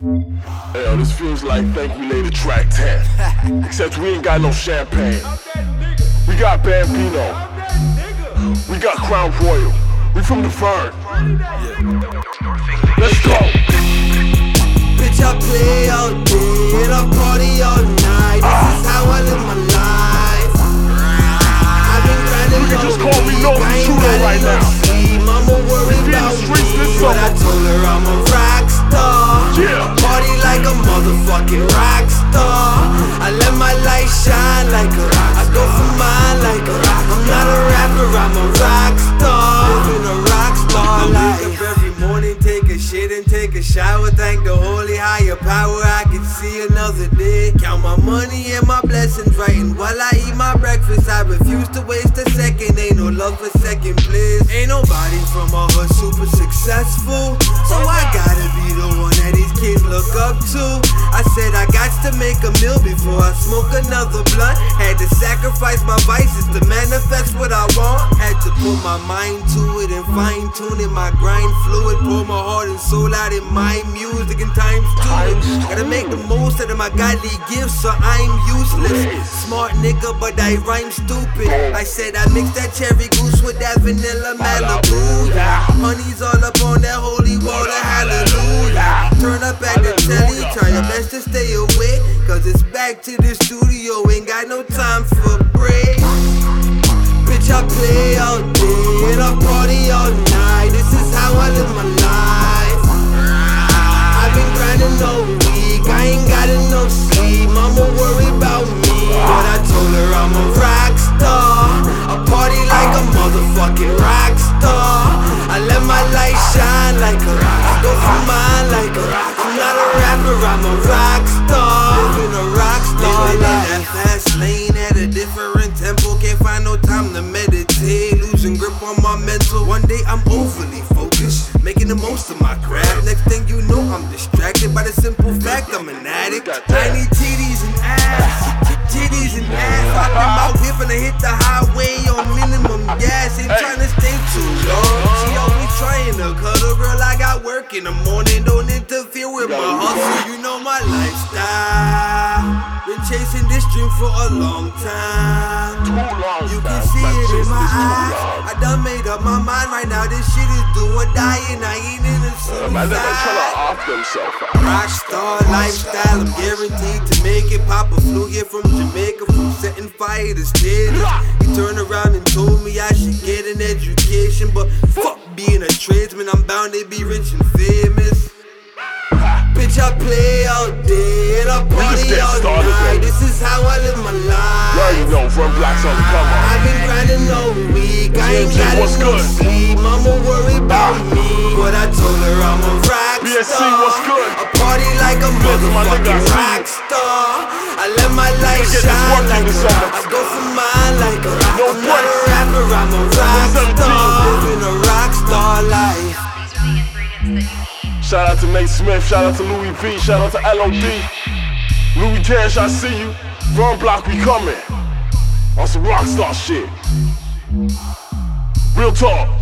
Hell, this feels like Thank You Laid a Track 10. Except we ain't got no champagne. We got Bambino. We got Crown Royal. We from the Fern. Let's go. Bitch, I play all day and I party all night. This is ah. how I live my life. I've been grinding You can just call me week. North Shooter right now. sleep. I'ma worry We in the about streets me. this But I told her I'm a rock star. Yeah. Party like a motherfucking rock star. I let my light shine like a rock. I go for mine like a rock. I'm not a rapper, I'm a rock star. Living a rock star life. Wake up every morning, take a shit and take a shower. Thank the holy higher power. I can see another day. Count my money and my blessings right. And while I eat my breakfast, I refuse to waste a second. Ain't no love for second place. Ain't nobody from a hood super successful. So I gotta be the one that these kids look up to. I said I got to make a meal before I smoke another blunt. Had to sacrifice my vices to manifest what I want. Had to put my mind to it and fine tune it. My grind fluid, pour my heart and soul out in my music and times two. Gotta make the most out of my godly gifts, so I'm useless. Smart nigga, but I rhyme stupid. I said I mix that cherry goose with that vanilla Malibu. Yeah. Honey's all up on stay away. Cause it's back to the studio, ain't got no time for break. Bitch, I play all day and I party all night. This is how I live my life. I've been grinding all week, I ain't got enough sleep. Mama worry about me, but I told her I'm a I'm a rock star. Living a rock star life. That fast lane at a different tempo. Can't find no time to meditate. Losing grip on my mental. One day I'm overly focused, making the most of my craft. Next thing you know, I'm distracted by the simple fact I'm an addict. Tiny titties and ass, titties and ass. Popping my whip and I hit the highway on minimum gas. Ain't trying to stay too long. She always trying to cuddle, girl. I got work in the morning. Dream for a long time. Too long, You can see it in my eyes. I done made up my mind right now. This shit is do or die, and I ain't in a Uh, Man, they're trying suicide. to off themselves. Rockstar lifestyle, I'm guaranteed to make it. Papa flew here from Jamaica, from setting fire to stages. He turned around and told me I should get an education, but fuck being a tradesman, I'm bound to be rich and famous. Bitch, I play all day and I party all night. Ain't got what's good? sleep. Mama worry about me, but I told her I'm a rock BSC, star. what's good? I party like a my nigga, I motherfucking rock star. I let my light shine like a rock. I go for mine like a rock. No I'm not a rapper, I'm a rock 2017. star. Living a rock star life. These are the ingredients that you need. Shout out to Nate Smith, shout out to Louis V, shout out to LOD. Louis Cash, I see you. Run Block, we coming. On some rockstar shit. Real talk.